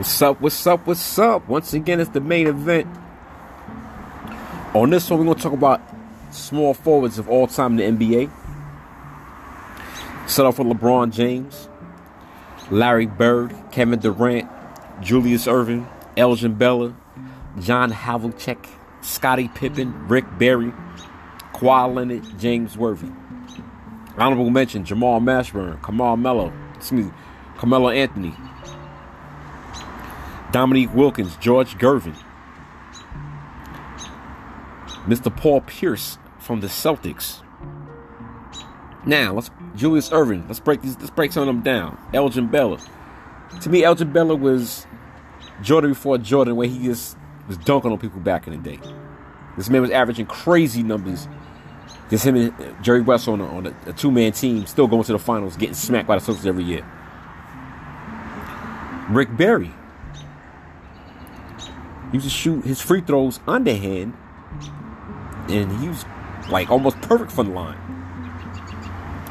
What's up? What's up? What's up? Once again, it's the main event. On this one, we're going to talk about small forwards of all time in the NBA. Set off with LeBron James, Larry Bird, Kevin Durant, Julius Erving, Elgin Baylor, John Havlicek, Scottie Pippen, Rick Barry, Kawhi Leonard, James Worthy. Honorable mention: Jamal Mashburn, Kamal Mello, excuse me, Carmelo Anthony, Dominique Wilkins, George Gervin, Mr. Paul Pierce from the Celtics. Now let's Julius Erving. Let's break these. Let's break some of them down. Elgin Baylor. To me, Elgin Baylor was Jordan before Jordan, where he just was dunking on people back in the day. This man was averaging crazy numbers. Just him and Jerry West on a, on a, a two man team, still going to the finals, getting smacked by the Celtics every year. Rick Barry. He used to shoot his free throws underhand, and he was like almost perfect from the line.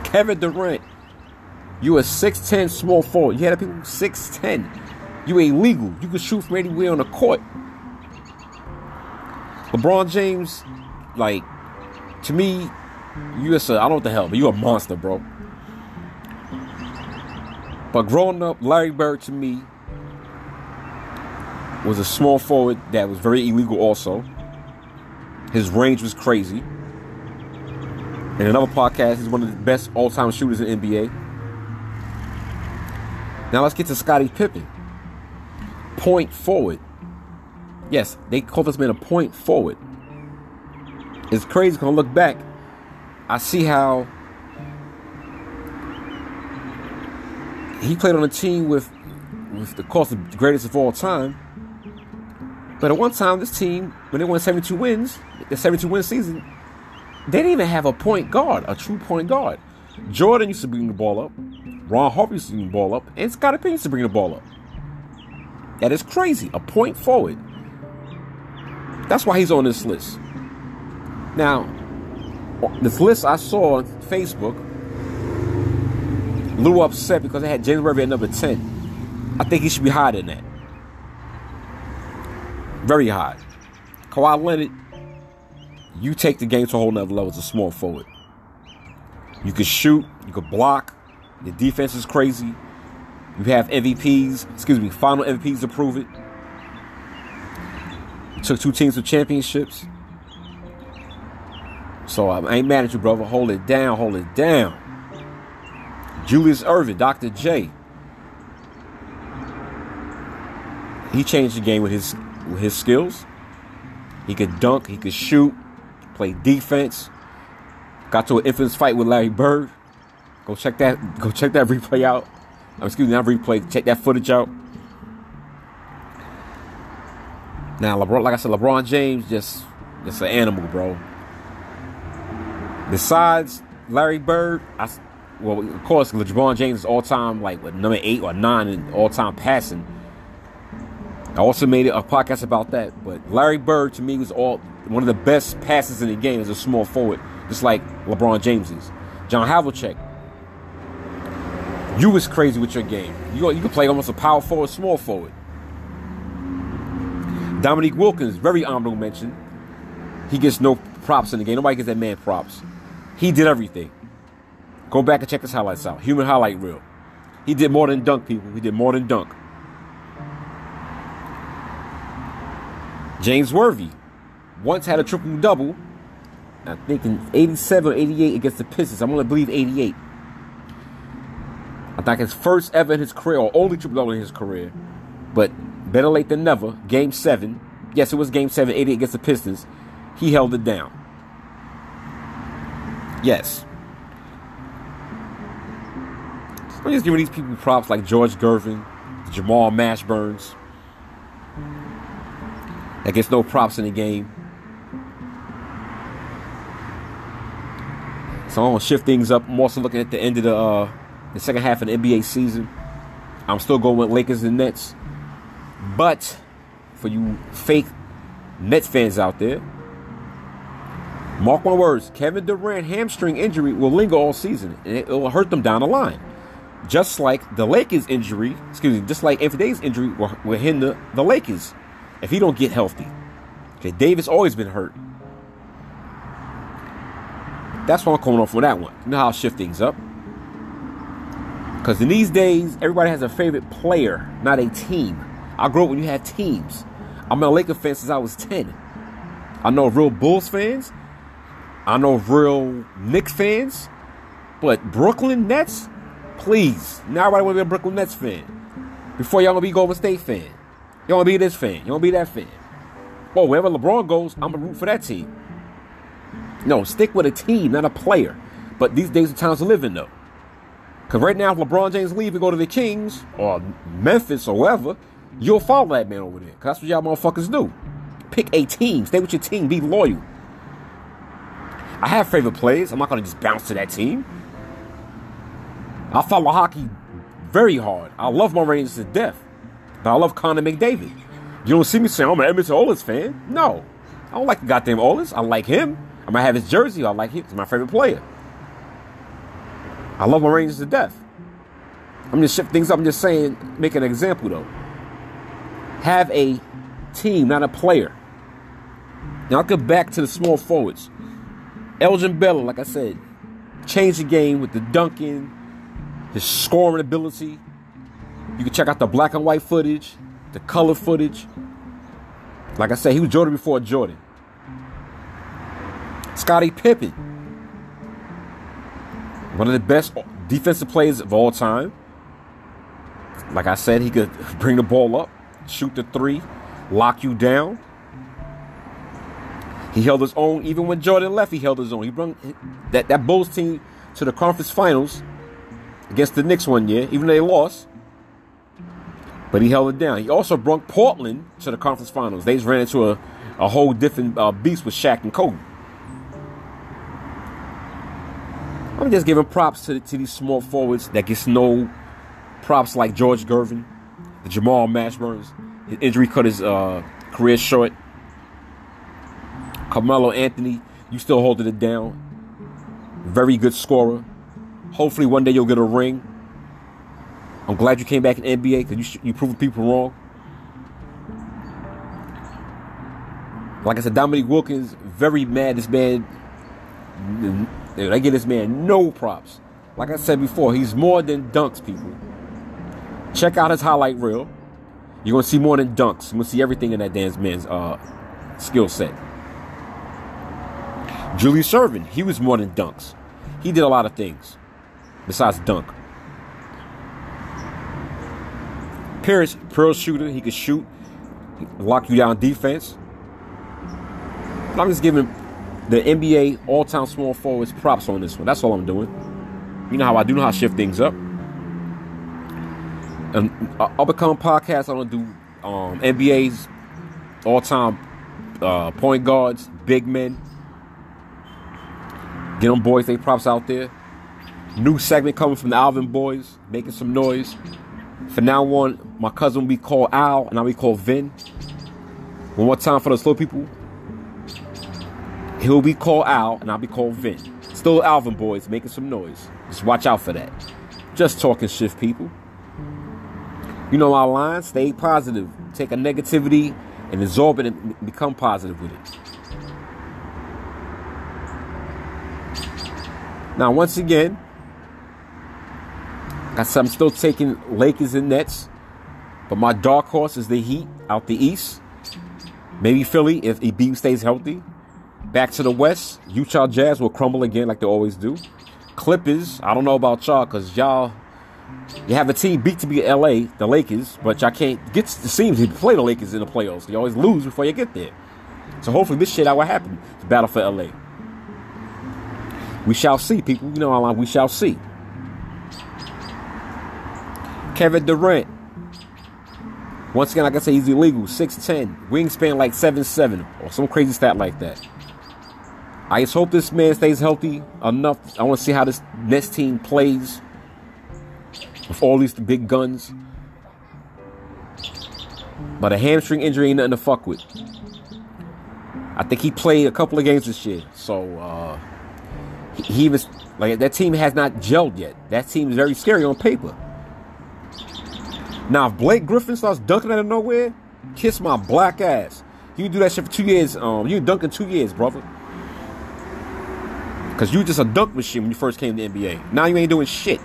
Kevin Durant, you a 6'10 small forward. You had a people 6'10. You ain't legal. You could shoot from anywhere on the court. LeBron James, like, to me, you just, I don't know what the hell, but you a monster, bro. But growing up, Larry Bird to me was a small forward that was very illegal also. His range was crazy. In another podcast, he's one of the best all-time shooters in NBA. Now let's get to Scottie Pippen. Point forward. Yes, they call this man a point forward. It's crazy when I look back. I see how he played on a team with, with the course the greatest of all time. But at one time, this team, when they won 72 wins, the 72 win season, they didn't even have a point guard, a true point guard. Jordan used to bring the ball up. Ron Harper used to bring the ball up. And Scottie Pippen used to bring the ball up. That is crazy. A point forward. That's why he's on this list. Now, this list I saw on Facebook, a little upset because they had James Worthy at number 10. I think he should be higher than that. Very high. Kawhi Leonard, you take the game to a whole nother level as a small forward. You can shoot, you can block, your defense is crazy. You have MVPs, excuse me, final MVPs to prove it. You took two teams to championships. So I ain't mad at you, brother. Hold it down, hold it down. Julius Erving, Dr. J. He changed the game with his with his skills. He could dunk, he could shoot, play defense. Got to an infamous fight with Larry Bird. Go check that. Go check that replay out. Oh, excuse me, not replay. Check that footage out. Now, LeBron, like I said, LeBron James just just an animal, bro. Besides Larry Bird, I, well, of course, LeBron James is all time like what, number eight or nine in all time passing. I also made a podcast about that, but Larry Bird to me was all one of the best passes in the game as a small forward, just like LeBron James is. John Havlicek, you was crazy with your game. You you could play almost a power forward, small forward. Dominique Wilkins, very honorable mention. He gets no props in the game. Nobody gives that man props. He did everything. Go back and check his highlights out. Human highlight reel. He did more than dunk, people. He did more than dunk. James Worthy once had a triple double. I think in 87 or 88 against the Pistons. I'm going to believe 88. I think his first ever in his career, or only triple double in his career. But better late than never. Game seven. Yes, it was game seven, 88 against the Pistons. He held it down. Yes. I'm just giving these people props like George Gervin, Jamal Mashburns. That gets no props in the game. So I'm gonna shift things up. I'm also looking at the end of the uh, the second half of the NBA season. I'm still going with Lakers and Nets. But for you fake Nets fans out there, mark my words, Kevin Durant hamstring injury will linger all season and it will hurt them down the line. just like the Lakers injury, excuse me, just like Anthony Davis injury will, will hinder the Lakers if he don't get healthy. Okay, Davis always been hurt. That's why I'm coming off with that one. You know how I'll shift things up. Because in these days, everybody has a favorite player, not a team. I grew up when you had teams. I'm a Laker fan since I was 10. I know real Bulls fans. I know real Knicks fans. But Brooklyn Nets, please. Now everybody want to be a Brooklyn Nets fan. Before y'all gonna be Golden State fan. You wanna be this fan. You wanna be that fan. Well, wherever LeBron goes, I'm gonna root for that team. No, stick with a team, not a player. But these days are times to live in though. Because right now, if LeBron James leave and go to the Kings or Memphis or wherever, you'll follow that man over there. Because that's what y'all motherfuckers do. Pick a team. Stay with your team. Be loyal. I have favorite players. I'm not going to just bounce to that team. I follow hockey very hard. I love my Rangers to death. But I love Connor McDavid. You don't see me saying, oh, I'm an Edmonton Oilers fan. No. I don't like the goddamn Oilers. I like him. I might have his jersey. I like him. He's my favorite player. I love my Rangers to death. I'm just shifting things up. I'm just saying, make an example though. Have a team, not a player. Now I'll get back to the small forwards. Elgin Baylor, like I said, changed the game with the dunking, his scoring ability. You can check out the black and white footage, the color footage. Like I said, he was Jordan before Jordan. Scottie Pippen, one of the best defensive players of all time. Like I said, he could bring the ball up, shoot the three, lock you down. He held his own even when Jordan left. He held his own. He brought that that Bulls team to the conference finals against the Knicks one year, even though they lost. But he held it down. He also brought Portland to the conference finals. They just ran into a, a whole different uh, beast with Shaq and Kobe. I'm just giving props to, to these small forwards that gets no props like George Gervin, the Jamal Mashburns. His injury cut his uh, career short. Carmelo Anthony, you still holding it down. Very good scorer. Hopefully one day you'll get a ring. I'm glad you came back in NBA because you, you proved people wrong. Like I said, Dominique Wilkins, very mad. This man I give this man no props. Like I said before, he's more than dunks, people. Check out his highlight reel. You're gonna see more than dunks. You're gonna see everything in that dance man's uh, skill set. Julius Erving, he was more than dunks. He did a lot of things besides dunk. Pierce, pearl shooter, he could shoot, lock you down defense. But I'm just giving the NBA all time small forwards props on this one. That's all I'm doing. You know how I do know how to shift things up. And uh, I'll become podcast. I'm gonna do um, NBA's all time uh, point guards, big men. Get them boys, they props out there. New segment coming from the Alvin boys, making some noise. For now on, my cousin will be called Al, and I'll be called Vin. One more time for the slow people. He'll be called Al, and I'll be called Vin. Still Alvin boys making some noise. Just watch out for that. Just talking shift, people. You know our line, stay positive. Take a negativity and absorb it and become positive with it. Now, once again, I I'm still taking Lakers and Nets, but my dark horse is the Heat out the East. Maybe Philly if Embiid stays healthy. Back to the West, Utah Jazz will crumble again like they always do. Clippers, I don't know about y'all because y'all you have a team beat to be LA, the Lakers, but y'all can't get the seems to play the Lakers in the playoffs. You always lose before you get there. So hopefully this shit out will happen. It's battle for LA. We shall see, people. You know how long we shall see. Kevin Durant. Once again, like I say, he's illegal. 6'10. Wingspan like 7'7 or some crazy stat like that. I just hope this man stays healthy enough. I want to see how this next team plays with all these big guns. But a hamstring injury ain't nothing to fuck with. I think he played a couple of games this year, so uh, He was like that team has not gelled yet. That team is very scary on paper. Now, if Blake Griffin starts dunking out of nowhere, kiss my black ass. You do that shit for two years. Um, you dunk in two years, brother. Cause you just a dunk machine when you first came to the NBA. Now you ain't doing shit.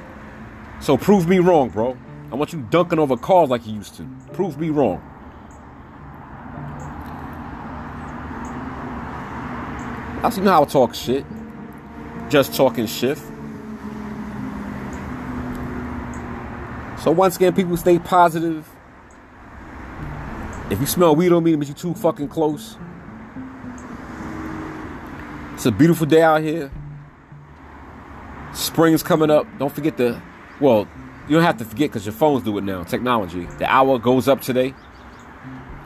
So prove me wrong, bro. I want you dunking over cars like you used to. Prove me wrong. I see how I talk shit. Just talking shit. So once again, people stay positive. If you smell weed on me, it means you're too fucking close. It's a beautiful day out here. Spring's coming up. Don't forget the, well, you don't have to forget because your phones do it now. Technology. The hour goes up today.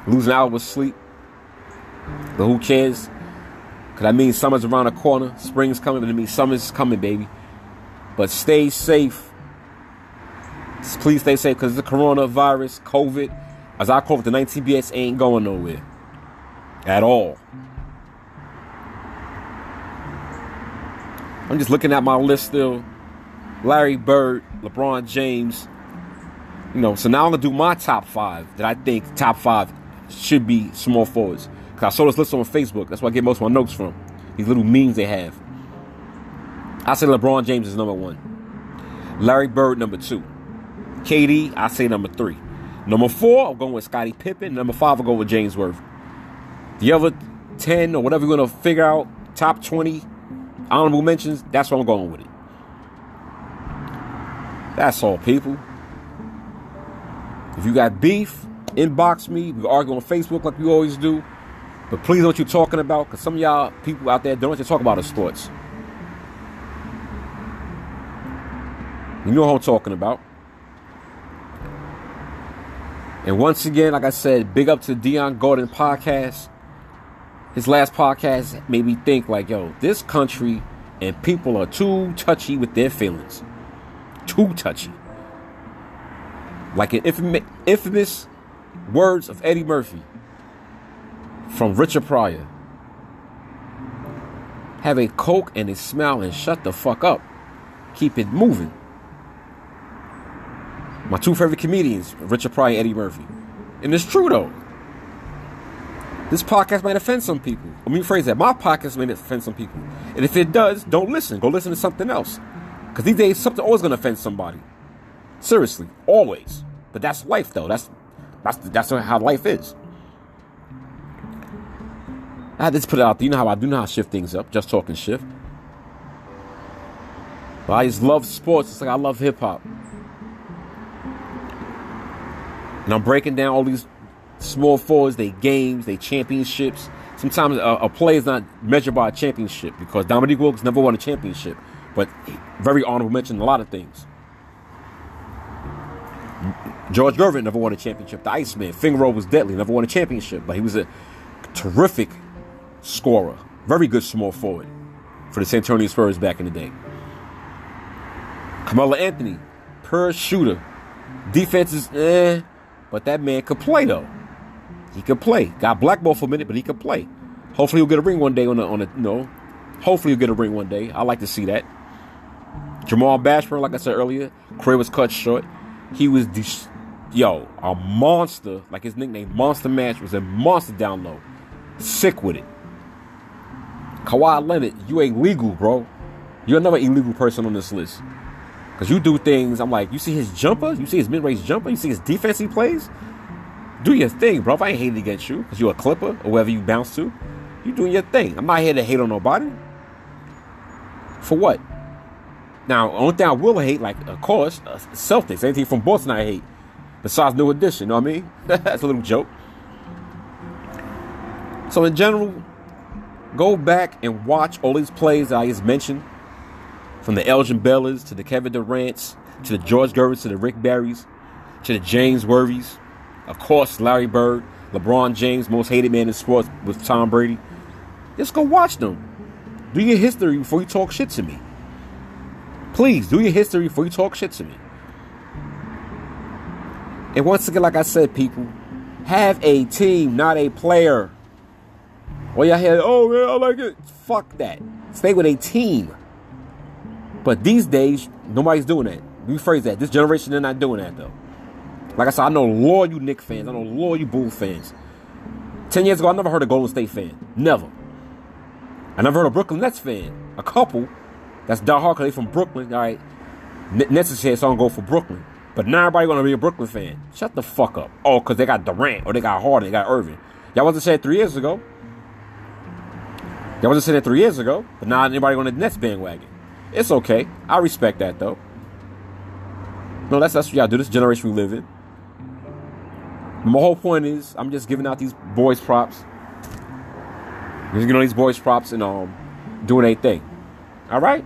Lose an hour with sleep. But who cares? Because that means summer's around the corner. Spring's coming, but it means summer's coming, baby. But stay safe. Please stay safe because the coronavirus, COVID, as I call it, the 19 BS ain't going nowhere at all. I'm just looking at my list still. Larry Bird, LeBron James. You know, so now I'm gonna do my top five that I think top five should be small forwards. Cause I saw this list on Facebook. That's where I get most of my notes from. These little memes they have. I say LeBron James is number one. Larry Bird number two. KD, I say number three. Number four, I'm going with Scottie Pippen. Number five, I'll go with James Worth. The other 10 or whatever you're going to figure out, top 20 honorable mentions, that's where I'm going with it. That's all, people. If you got beef, inbox me. We argue on Facebook like we always do. But please know what you're talking about, because some of y'all people out there don't want to talk about our sports. You know what I'm talking about. And once again, like I said, big up to Dion Gordon podcast. His last podcast made me think like, yo, this country and people are too touchy with their feelings. Too touchy. Like an infamous, infamous words of Eddie Murphy from Richard Pryor. Have a coke and a smile and shut the fuck up. Keep it moving. My two favorite comedians, Richard Pryor and Eddie Murphy. And it's true though. This podcast might offend some people. Let me phrase that. My podcast may offend some people. And if it does, don't listen. Go listen to something else. Because these days, something always going to offend somebody. Seriously. Always. But that's life, though. That's that's that's how life is. I to put it out there. You know how I do know how to shift things up. Just talking shift. But I just love sports. It's like I love hip hop. And I'm breaking down all these small forwards, they games, they championships. Sometimes a, a play is not measured by a championship because Dominique Wilkes never won a championship, but very honorable mention in a lot of things. George Gervin never won a championship. The Iceman, finger roll was deadly, never won a championship, but he was a terrific scorer, very good small forward for the San Antonio Spurs back in the day. Carmelo Anthony, per shooter, defense is eh. But that man could play though. He could play. Got blackballed for a minute, but he could play. Hopefully he'll get a ring one day on a on a you know. Hopefully he'll get a ring one day. I like to see that. Jamal Mashburn, like I said earlier, career was cut short. He was de- yo, a monster, like his nickname, Monster Mash was a monster down low. Sick with it. Kawhi Leonard, you ain't legal, bro. You're another illegal person on this list. Because you do things, I'm like, you see his jumper? You see his mid range jumper? You see his defense he plays? Do your thing, bro. If I ain't hating against you, because you're a clipper or wherever you bounce to, you doing your thing. I'm not here to hate on nobody. For what? Now, only thing I will hate, like, of course, uh, Celtics. Anything from Boston I hate. Besides New Edition, you know what I mean? That's a little joke. So, in general, go back and watch all these plays that I just mentioned from the Elgin Baylors to the Kevin Durant's to the George Gervins to the Rick Barrys to the James Worthies. Of course, Larry Bird, LeBron James, most hated man in sports with Tom Brady. Just go watch them. Do your history before you talk shit to me. Please do your history before you talk shit to me. And once again, like I said, people, have a team, not a player. Well, y'all hear, oh man, I like it. Fuck that. Stay with a team. But these days, nobody's doing that. Rephrase that. This generation, they're not doing that though. Like I said, I know loyal Knick fans. I know loyal Bull fans. Ten years ago, I never heard a Golden State fan. Never. I never heard a Brooklyn Nets fan. A couple. That's diehard because they from Brooklyn. All right. Nets is here, so I'm going go for Brooklyn. But now everybody going to be a Brooklyn fan. Shut the fuck up. Oh, because they got Durant or they got Harden, they got Irving. Y'all wasn't saying three years ago. Y'all wasn't saying that three years ago. But now anybody on the Nets bandwagon. It's okay. I respect that though. No, that's that's what y'all do. This generation we live in. My whole point is, I'm just giving out these boys props. Just giving all these boys props and um, doing a thing. All right,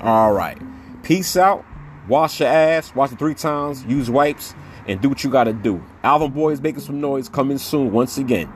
all right. Peace out. Wash your ass. Wash it three times. Use wipes and do what you gotta do. Alvin Boy is making some noise. Coming soon once again.